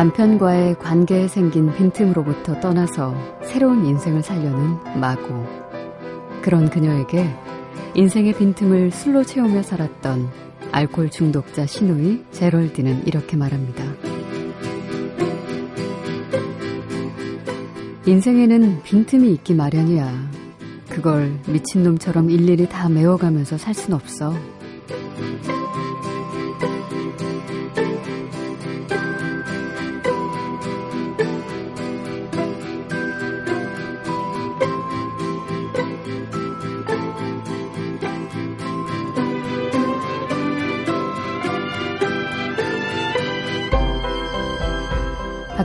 남편과의 관계에 생긴 빈틈으로부터 떠나서 새로운 인생을 살려는 마고. 그런 그녀에게 인생의 빈틈을 술로 채우며 살았던 알코올 중독자 신우이 제럴디는 이렇게 말합니다. 인생에는 빈틈이 있기 마련이야. 그걸 미친놈처럼 일일이 다 메워가면서 살 순 없어.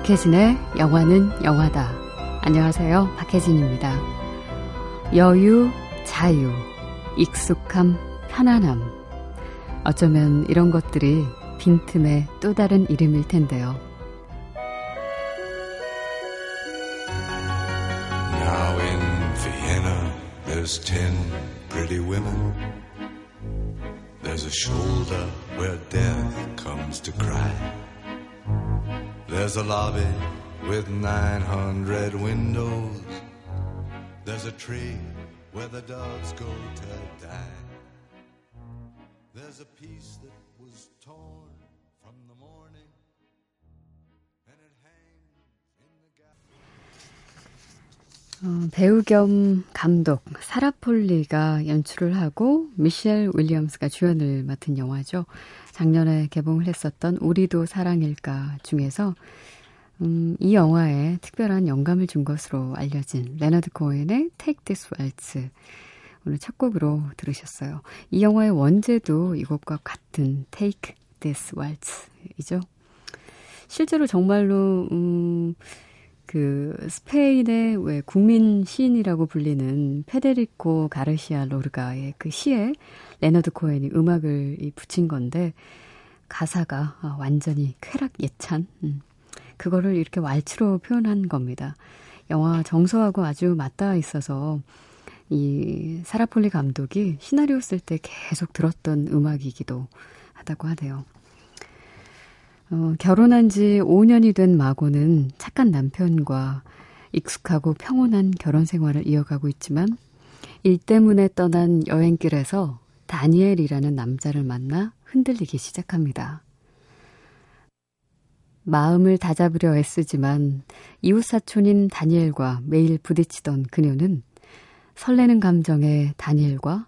박혜진의 영화는 영화다. 안녕하세요. 박혜진입니다. 여유, 자유, 익숙함, 편안함. 어쩌면 이런 것들이 빈틈의 또 다른 이름일 텐데요. There's a lobby with 900 windows. There's a tree where the doves go to die. There's a piece that was torn from the morning and it hangs in the 어, 배우 겸 감독 사라 폴리가 연출을 하고 미셸 윌리엄스가 주연을 맡은 영화죠. 작년에 개봉을 했었던 우리도 사랑일까 중에서 음, 이 영화에 특별한 영감을 준 것으로 알려진 레너드 코엔의 Take This Waltz 오늘 첫 곡으로 들으셨어요. 이 영화의 원제도 이곡과 같은 Take This Waltz이죠. 실제로 정말로 음, 그 스페인의 왜 국민 시인이라고 불리는 페데리코 가르시아 로르가의 그 시에 레너드 코엔이 음악을 붙인 건데 가사가 아, 완전히 쾌락 예찬 음, 그거를 이렇게 왈츠로 표현한 겁니다. 영화 정서하고 아주 맞닿아 있어서 이 사라폴리 감독이 시나리오 쓸 때 계속 들었던 음악이기도 하다고 하네요. 어, 결혼한 지 5년이 된 마고는 착한 남편과 익숙하고 평온한 결혼 생활을 이어가고 있지만 일 때문에 떠난 여행길에서 다니엘이라는 남자를 만나 흔들리기 시작합니다. 마음을 다잡으려 애쓰지만 이웃사촌인 다니엘과 매일 부딪히던 그녀는 설레는 감정에 다니엘과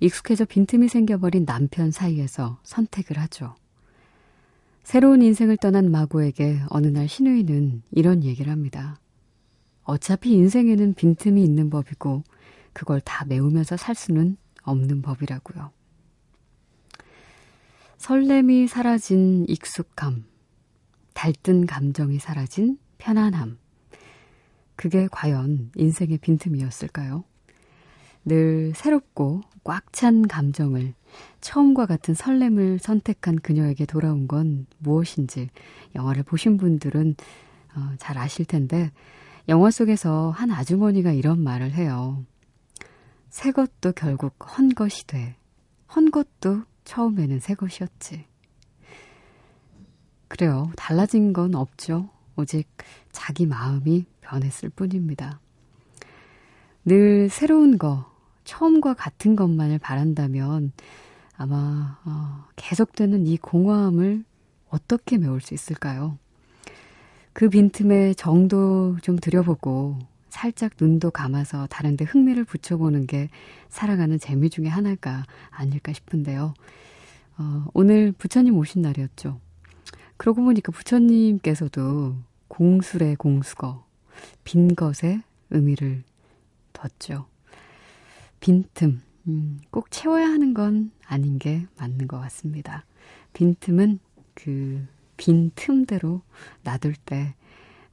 익숙해져 빈틈이 생겨버린 남편 사이에서 선택을 하죠. 새로운 인생을 떠난 마고에게 어느 날 신우이는 이런 얘기를 합니다. 어차피 인생에는 빈틈이 있는 법이고 그걸 다 메우면서 살 수는 없는 법이라고요. 설렘이 사라진 익숙함, 달뜬 감정이 사라진 편안함. 그게 과연 인생의 빈틈이었을까요? 늘 새롭고 꽉 찬 감정을 처음과 같은 설렘을 선택한 그녀에게 돌아온 건 무엇인지 영화를 보신 분들은 어, 잘 아실 텐데 영화 속에서 한 아주머니가 이런 말을 해요. 새 것도 결국 헌 것이 돼. 헌 것도 처음에는 새 것이었지. 그래요. 달라진 건 없죠. 오직 자기 마음이 변했을 뿐입니다. 늘 새로운 거, 처음과 같은 것만을 바란다면 아마 어, 계속되는 이 공허함을 어떻게 메울 수 있을까요? 그 빈틈에 정도 좀 들여보고 살짝 눈도 감아서 다른데 흥미를 붙여보는 게 살아가는 재미 중에 하나가 아닐까 싶은데요. 어, 오늘 부처님 오신 날이었죠. 그러고 보니까 부처님께서도 공술의 공수거, 빈 것에 의미를 뒀죠. 빈틈, 음, 꼭 채워야 하는 건 아닌 게 맞는 것 같습니다. 빈틈은 그 빈 틈대로 놔둘 때,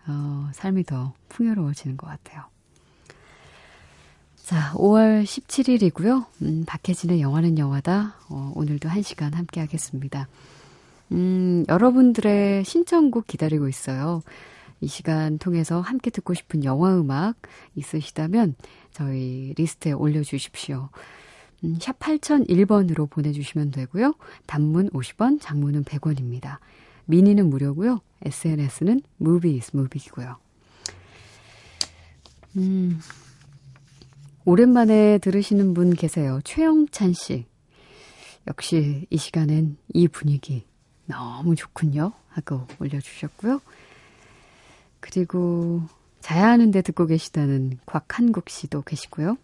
어, 삶이 더 풍요로워지는 것 같아요. 자, 5월 17일이고요. 음, 박혜진의 영화는 영화다. 어, 오늘도 한 시간 함께 하겠습니다. 음, 여러분들의 신청곡 기다리고 있어요. 이 시간 통해서 함께 듣고 싶은 영화 음악 있으시다면 저희 리스트에 올려주십시오. 음, 샵 8001번으로 보내주시면 되고요. 단문 50원, 장문은 100원입니다. 미니는 무료고요. SNS는 movies, movie고요. 음, 오랜만에 들으시는 분 계세요. 최영찬 씨. 역시 이 시간엔 이 분위기 너무 좋군요. 하고 올려주셨고요. 그리고 자야 하는데 듣고 계시다는 곽한국 씨도 계시고요.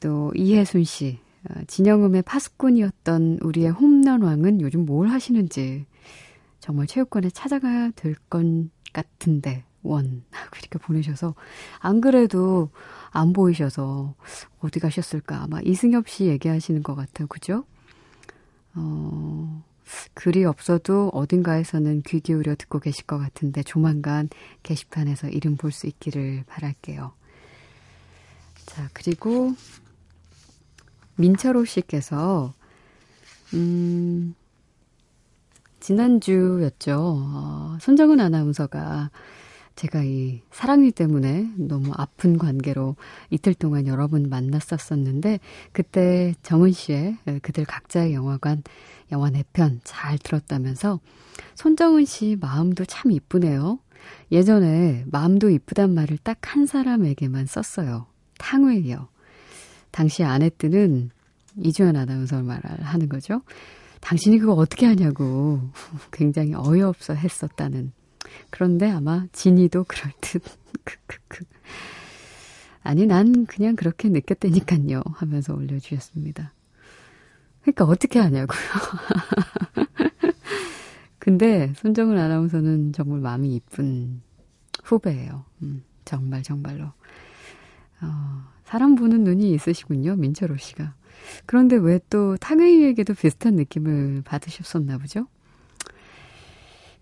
또 이혜순 씨, 어, 진영음의 파수꾼이었던 우리의 홈런왕은 요즘 뭘 하시는지 정말 체육관에 찾아가야 될건 같은데 원 하고 이렇게 보내셔서 안 그래도 안 보이셔서 어디 가셨을까 아마 이승엽 씨 얘기하시는 것 같아요 그죠? 어, 글이 없어도 어딘가에서는 귀 기울여 듣고 계실 것 같은데 조만간 게시판에서 이름 볼 수 있기를 바랄게요. 자, 그리고 민철호 씨께서 음, 지난주였죠. 어, 손정은 아나운서가 제가 이 사랑니 때문에 너무 아픈 관계로 이틀 동안 여러 분 만났었었는데 그때 정은 씨의 그들 각자의 영화관 영화 4편 잘 들었다면서 손정은 씨 마음도 참 이쁘네요. 예전에 마음도 이쁘단 말을 딱 한 사람에게만 썼어요. 탕웨이요. 당시 아내 뜨는 이주연 아나운서 말을 하는 거죠. 당신이 그거 어떻게 하냐고 굉장히 어이없어 했었다는. 그런데 아마 진이도 그럴 듯. 크크크. 아니, 난 그냥 그렇게 느꼈다니까요. 하면서 올려주셨습니다. 그러니까 어떻게 하냐고요. 근데 손정은 아나운서는 정말 마음이 이쁜 후배예요. 음, 정말 정말로. 어, 사람 보는 눈이 있으시군요. 민철호 씨가. 그런데 왜 또 탕웨이에게도 비슷한 느낌을 받으셨었나 보죠?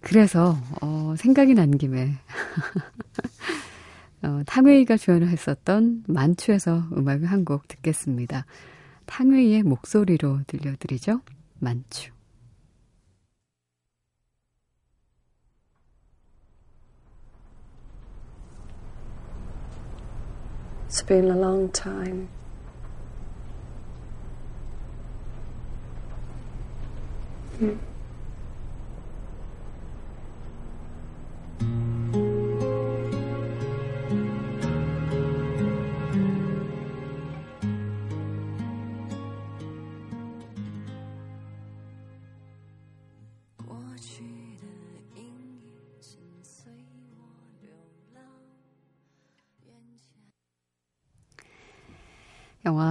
그래서 어, 생각이 난 김에 어, 탕웨이가 주연을 했었던 만추에서 음악을 한 곡 듣겠습니다. 탕웨이의 목소리로 들려드리죠. 만추. It's been a long time. 음.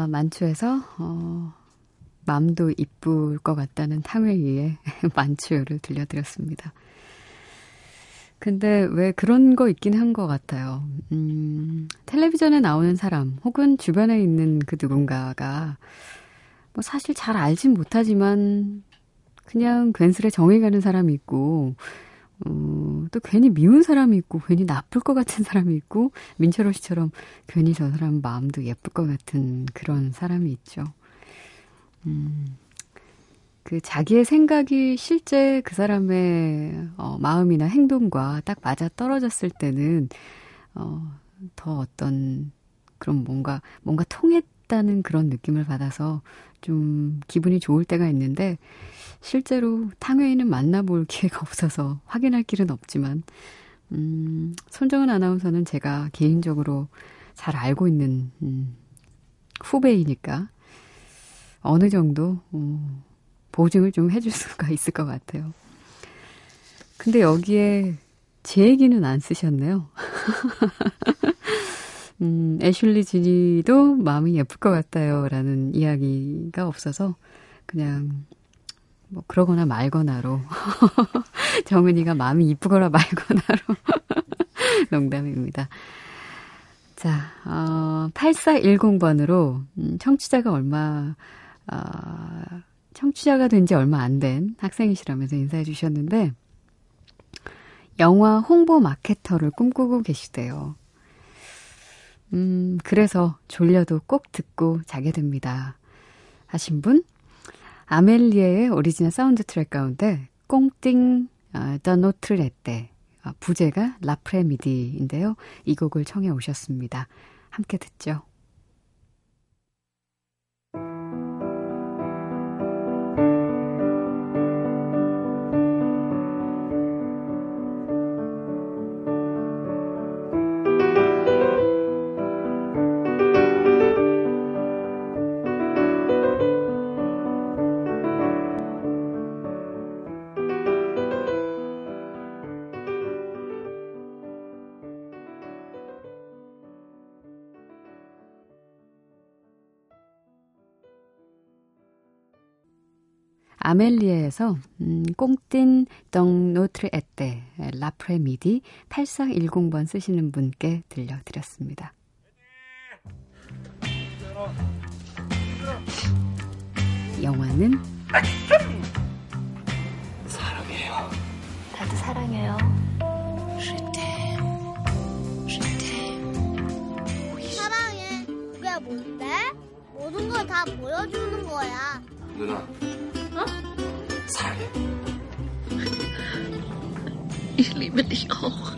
만추에서 어, 마음도 이쁠 것 같다는 탕웨이의 만추를 들려드렸습니다. 근데 왜 그런 거 있긴 한 것 같아요. 음, 텔레비전에 나오는 사람 혹은 주변에 있는 그 누군가가 뭐 사실 잘 알진 못하지만 그냥 괜스레 정해가는 사람이 있고 어, 또 괜히 미운 사람이 있고, 괜히 나쁠 것 같은 사람이 있고, 민철호 씨처럼 괜히 저 사람 마음도 예쁠 것 같은 그런 사람이 있죠. 음, 그 자기의 생각이 실제 그 사람의 어, 마음이나 행동과 딱 맞아 떨어졌을 때는, 어, 더 어떤 그런 뭔가, 뭔가 통했 다는 그런 느낌을 받아서 좀 기분이 좋을 때가 있는데, 실제로 탕웨이는 만나볼 기회가 없어서 확인할 길은 없지만, 음, 손정은 아나운서는 제가 개인적으로 잘 알고 있는, 음, 후배이니까, 어느 정도, 어, 보증을 좀 해줄 수가 있을 것 같아요. 근데 여기에 제 얘기는 안 쓰셨네요. 음, 애슐리 지니도 마음이 예쁠 것 같아요. 라는 이야기가 없어서 그냥 뭐 그러거나 말거나로 정은이가 마음이 이쁘거나 말거나로 농담입니다. 자, 어, 8410번으로 음, 청취자가 얼마 어, 청취자가 된 지 얼마 안 된 학생이시라면서 인사해 주셨는데 영화 홍보 마케터를 꿈꾸고 계시대요. 음, 그래서 졸려도 꼭 듣고 자게 됩니다. 하신 분? 아멜리에의 오리지널 사운드 트랙 가운데 Comptine 어, d'un autre été 어, 부제가 l'après-midi인데요. 이 곡을 청해 오셨습니다. 함께 듣죠. 아멜리에에서 음, 꽁틴 덩 노트르 에떼 라프레 미디 8410번 쓰시는 분께 들려드렸습니다. 영화는 사랑해요. 나도 사랑해요. 사랑해. 그게 뭔데? 모든 걸 다 보여주는 거야. 누나. 사랑해. Ich liebe dich auch.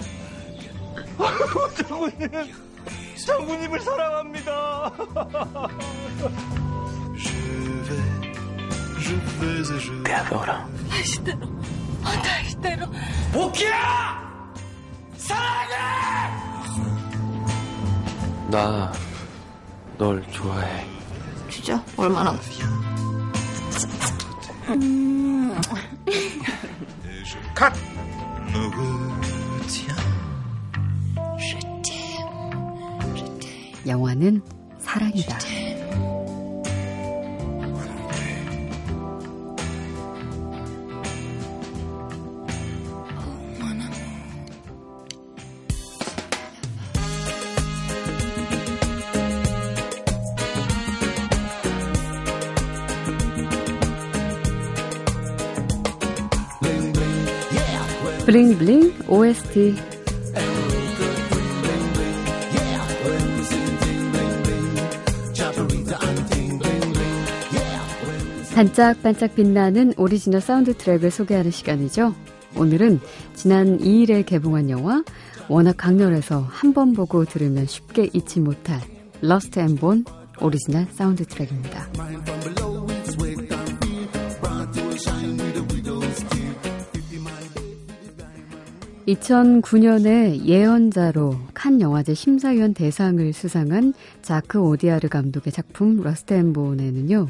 장군님, 장군님을 사랑합니다. Te adoro. 다시대로. 아, 다시대로. 오키야! 사랑해! 나 널 좋아해. 진짜? 얼마나? 컷! 영화는 사랑이다. 블링블링 OST 반짝반짝 빛나는 오리지널 사운드 트랙을 소개하는 시간이죠. 오늘은 지난 2일에 개봉한 영화 워낙 강렬해서 한 번 보고 들으면 쉽게 잊지 못할 러스트 앤 본 오리지널 사운드 트랙입니다. 2009년에 예언자로 칸 영화제 심사위원 대상을 수상한 자크 오디아르 감독의 작품 Rust and Bone에는요.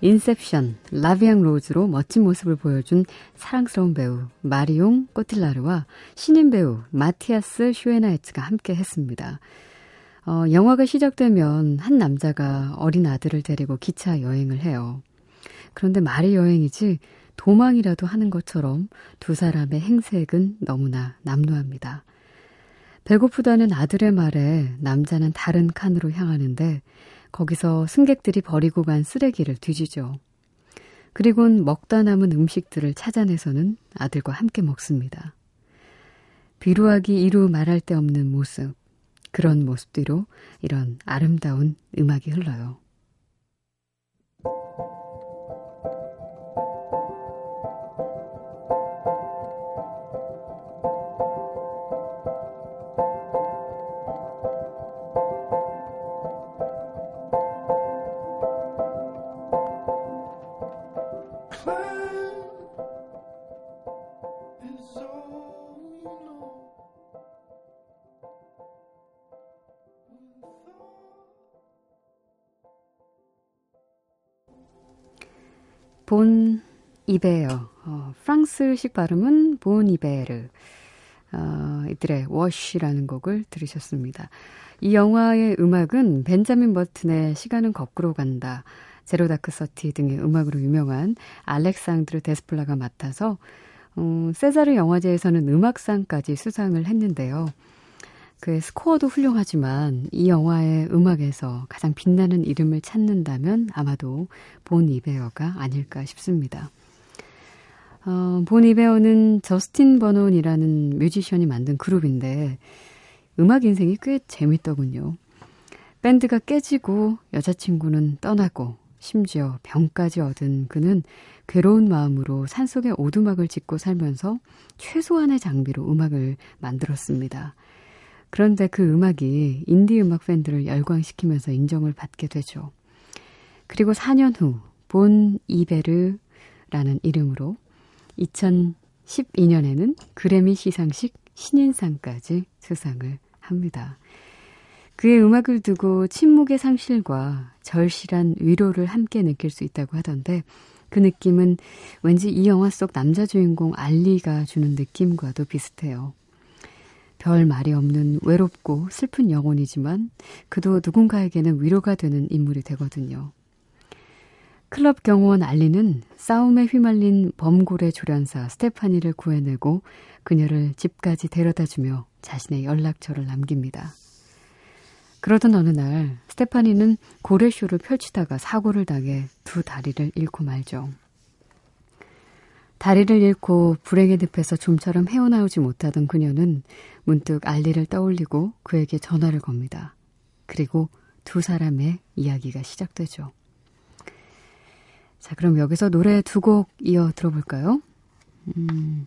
Inception, La Vie en rose로 멋진 모습을 보여준 사랑스러운 배우 마리옹 꼬틸라르와 신인 배우 마티아스 슈에나이츠가 함께 했습니다. 어, 영화가 시작되면 한 남자가 어린 아들을 데리고 기차 여행을 해요. 그런데 말이 여행이지 도망이라도 하는 것처럼 두 사람의 행색은 너무나 남루합니다. 배고프다는 아들의 말에 남자는 다른 칸으로 향하는데 거기서 승객들이 버리고 간 쓰레기를 뒤지죠. 그리곤 먹다 남은 음식들을 찾아내서는 아들과 함께 먹습니다. 비루하기 이루 말할 데 없는 모습, 그런 모습 뒤로 이런 아름다운 음악이 흘러요. 프랑스식 발음은 Bon Iver. 어, 이들의 Wash라는 곡을 들으셨습니다. 이 영화의 음악은 벤자민 버튼의 시간은 거꾸로 간다, Zero Dark Thirty 등의 음악으로 유명한 알렉상드르 데스플라가 맡아서 음, 세자르 영화제에서는 음악상까지 수상을 했는데요. 그 스코어도 훌륭하지만 이 영화의 음악에서 가장 빛나는 이름을 찾는다면 아마도 본 이베어가 아닐까 싶습니다. 어, 본 이베어는 저스틴 버논이라는 뮤지션이 만든 그룹인데 음악 인생이 꽤 재밌더군요. 밴드가 깨지고 여자친구는 떠나고 심지어 병까지 얻은 그는 괴로운 마음으로 산속에 오두막을 짓고 살면서 최소한의 장비로 음악을 만들었습니다. 그런데 그 음악이 인디 음악 팬들을 열광시키면서 인정을 받게 되죠. 그리고 4년 후, 본 이베르라는 이름으로 2012년에는 그래미 시상식 신인상까지 수상을 합니다. 그의 음악을 두고 침묵의 상실과 절실한 위로를 함께 느낄 수 있다고 하던데 그 느낌은 왠지 이 영화 속 남자 주인공 알리가 주는 느낌과도 비슷해요. 별 말이 없는 외롭고 슬픈 영혼이지만 그도 누군가에게는 위로가 되는 인물이 되거든요. 클럽 경호원 알리는 싸움에 휘말린 범고래 조련사 스테파니를 구해내고 그녀를 집까지 데려다주며 자신의 연락처를 남깁니다. 그러던 어느 날 스테파니는 고래쇼를 펼치다가 사고를 당해 두 다리를 잃고 말죠. 다리를 잃고 불행의 늪에서 좀처럼 헤어나오지 못하던 그녀는 문득 알리를 떠올리고 그에게 전화를 겁니다. 그리고 두 사람의 이야기가 시작되죠. 자, 그럼 여기서 노래 두 곡 이어 들어볼까요? 음,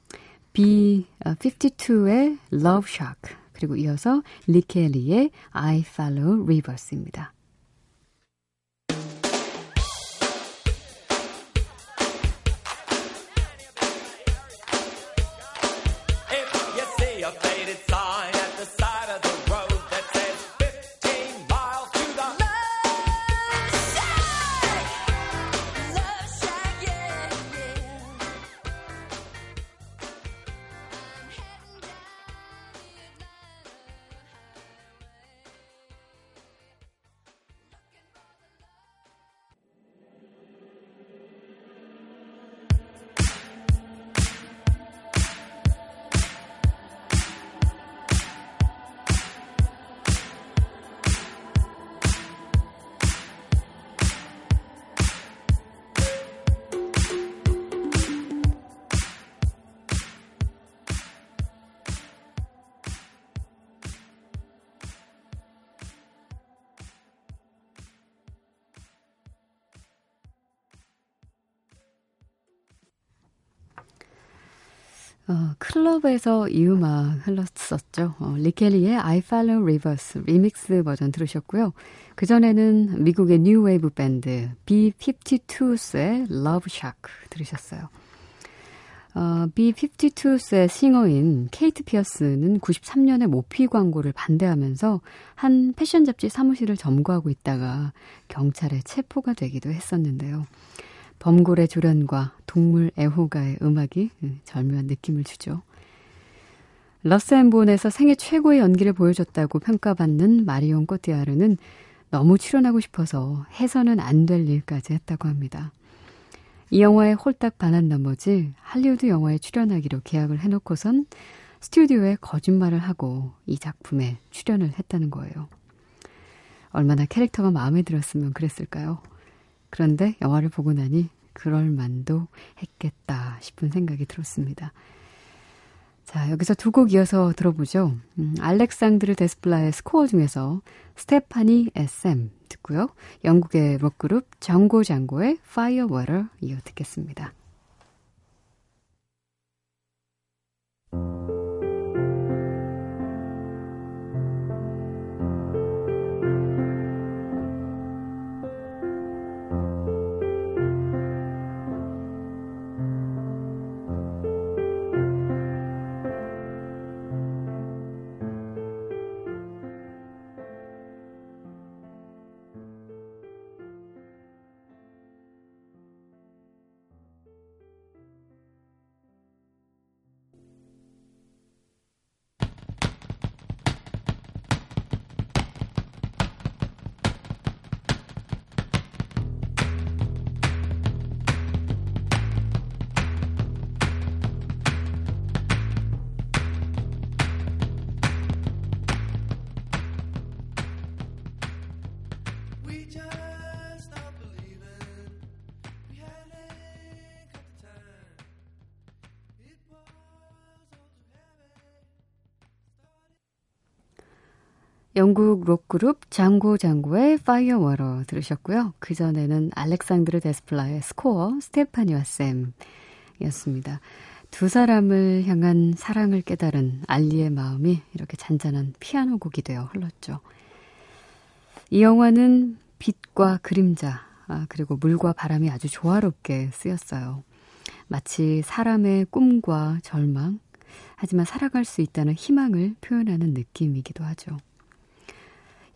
B52의 Love Shock 그리고 이어서 리켈리의 I Follow Rivers입니다. 어, 클럽에서 이 음악 흘렀었죠. 어, Lykke Li의 I Follow Rivers 리믹스 버전 들으셨고요. 그전에는 미국의 뉴 웨이브 밴드 B-52s의 Love Shack 들으셨어요. 어, B-52s의 싱어인 케이트 피어스는 93년에 모피 광고를 반대하면서 한 패션 잡지 사무실을 점거하고 있다가 경찰에 체포가 되기도 했었는데요. 범고래 조련과 동물 애호가의 음악이 음, 절묘한 느낌을 주죠. Rust and Bone에서 생애 최고의 연기를 보여줬다고 평가받는 마리온 꼬티아르는 너무 출연하고 싶어서 해서는 안 될 일까지 했다고 합니다. 이 영화에 홀딱 반한 나머지 할리우드 영화에 출연하기로 계약을 해놓고선 스튜디오에 거짓말을 하고 이 작품에 출연을 했다는 거예요. 얼마나 캐릭터가 마음에 들었으면 그랬을까요? 그런데 영화를 보고 나니 그럴 만도 했겠다 싶은 생각이 들었습니다. 자, 여기서 두 곡 이어서 들어보죠. 음, 알렉산드르 데스플라의 스코어 중에서 스테파니 SM 듣고요. 영국의 록그룹 정고장고의 Firewater 이어 듣겠습니다. 영국 록그룹 Django Django의 Firewater 들으셨고요. 그전에는 알렉산드르 데스플라의 스코어 스테파니와 쌤이었습니다. 두 사람을 향한 사랑을 깨달은 알리의 마음이 이렇게 잔잔한 피아노 곡이 되어 흘렀죠. 이 영화는 빛과 그림자, 아, 그리고 물과 바람이 아주 조화롭게 쓰였어요. 마치 사람의 꿈과 절망, 하지만 살아갈 수 있다는 희망을 표현하는 느낌이기도 하죠.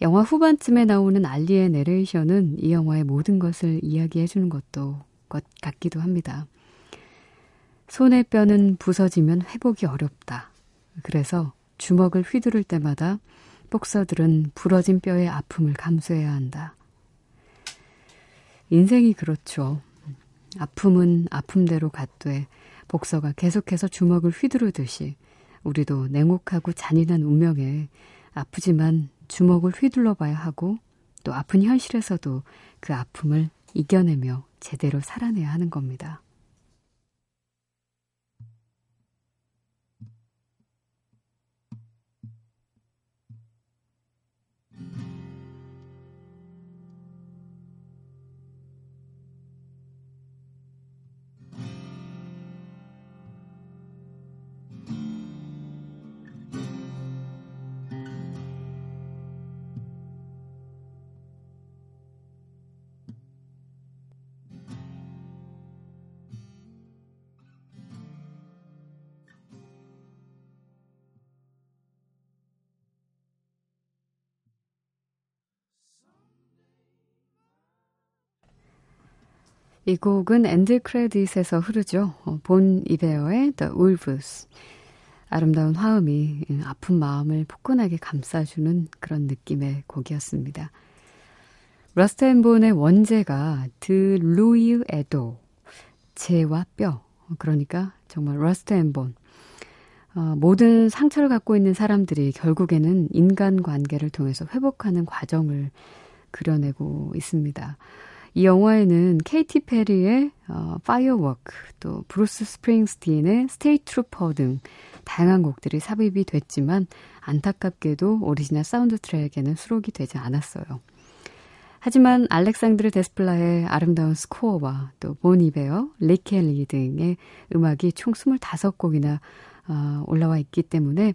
영화 후반쯤에 나오는 알리의 내레이션은 이 영화의 모든 것을 이야기해 주는 것도 것 같기도 합니다. 손의 뼈는 부서지면 회복이 어렵다. 그래서 주먹을 휘두를 때마다 복서들은 부러진 뼈의 아픔을 감수해야 한다. 인생이 그렇죠. 아픔은 아픔대로 갔되 복서가 계속해서 주먹을 휘두르듯이 우리도 냉혹하고 잔인한 운명에 아프지만 주먹을 휘둘러 봐야 하고 또 아픈 현실에서도 그 아픔을 이겨내며 제대로 살아내야 하는 겁니다. 이 곡은 end credit에서 흐르죠. 어, Bon Iver의 The Wolves. 아름다운 화음이 음, 아픈 마음을 포근하게 감싸주는 그런 느낌의 곡이었습니다. Rust and Bone의 원제가 De rouille et d'os, 재와 뼈. 그러니까 정말 Rust and Bone. 어, 모든 상처를 갖고 있는 사람들이 결국에는 인간 관계를 통해서 회복하는 과정을 그려내고 있습니다. 이 영화에는 케이티 페리의 어, Firework, 또 브루스 스프링스틴의 State Trooper 등 다양한 곡들이 삽입이 됐지만 안타깝게도 오리지널 사운드 트랙에는 수록이 되지 않았어요. 하지만 알렉산드르 데스플라의 아름다운 스코어와 또 Bon Iver, Lykke Li 등의 음악이 총 25곡이나 어, 올라와 있기 때문에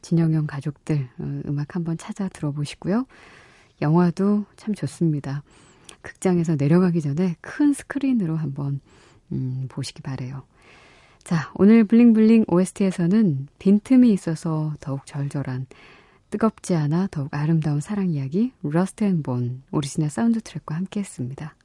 진영형 가족들 어, 음악 한번 찾아 들어보시고요. 영화도 참 좋습니다. 극장에서 내려가기 전에 큰 스크린으로 한번 음, 보시기 바래요. 자, 오늘 Bling Bling OST에서는 빈틈이 있어서 더욱 절절한 뜨겁지 않아 더욱 아름다운 사랑 이야기 Rust and Bone 오리지널 사운드 트랙과 함께 했습니다.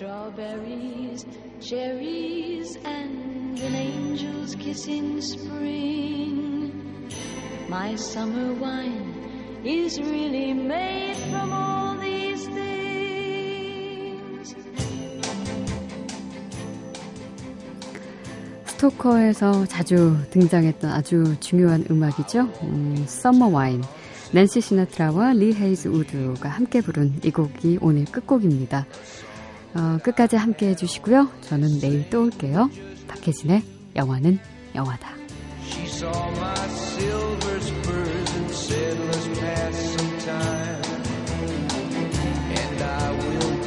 Strawberries, cherries, and an angel's kiss in spring. My summer wine is really made from all these things. 스토커에서 자주 등장했던 아주 중요한 음악이죠. 음, Summer Wine. 낸시 시나트라와 리 헤이즈 우드가 함께 부른 이 곡이 오늘 끝곡입니다. 어, 끝까지 함께 해주시고요. 저는 내일 또 올게요. 박혜진의 영화는 영화다. I will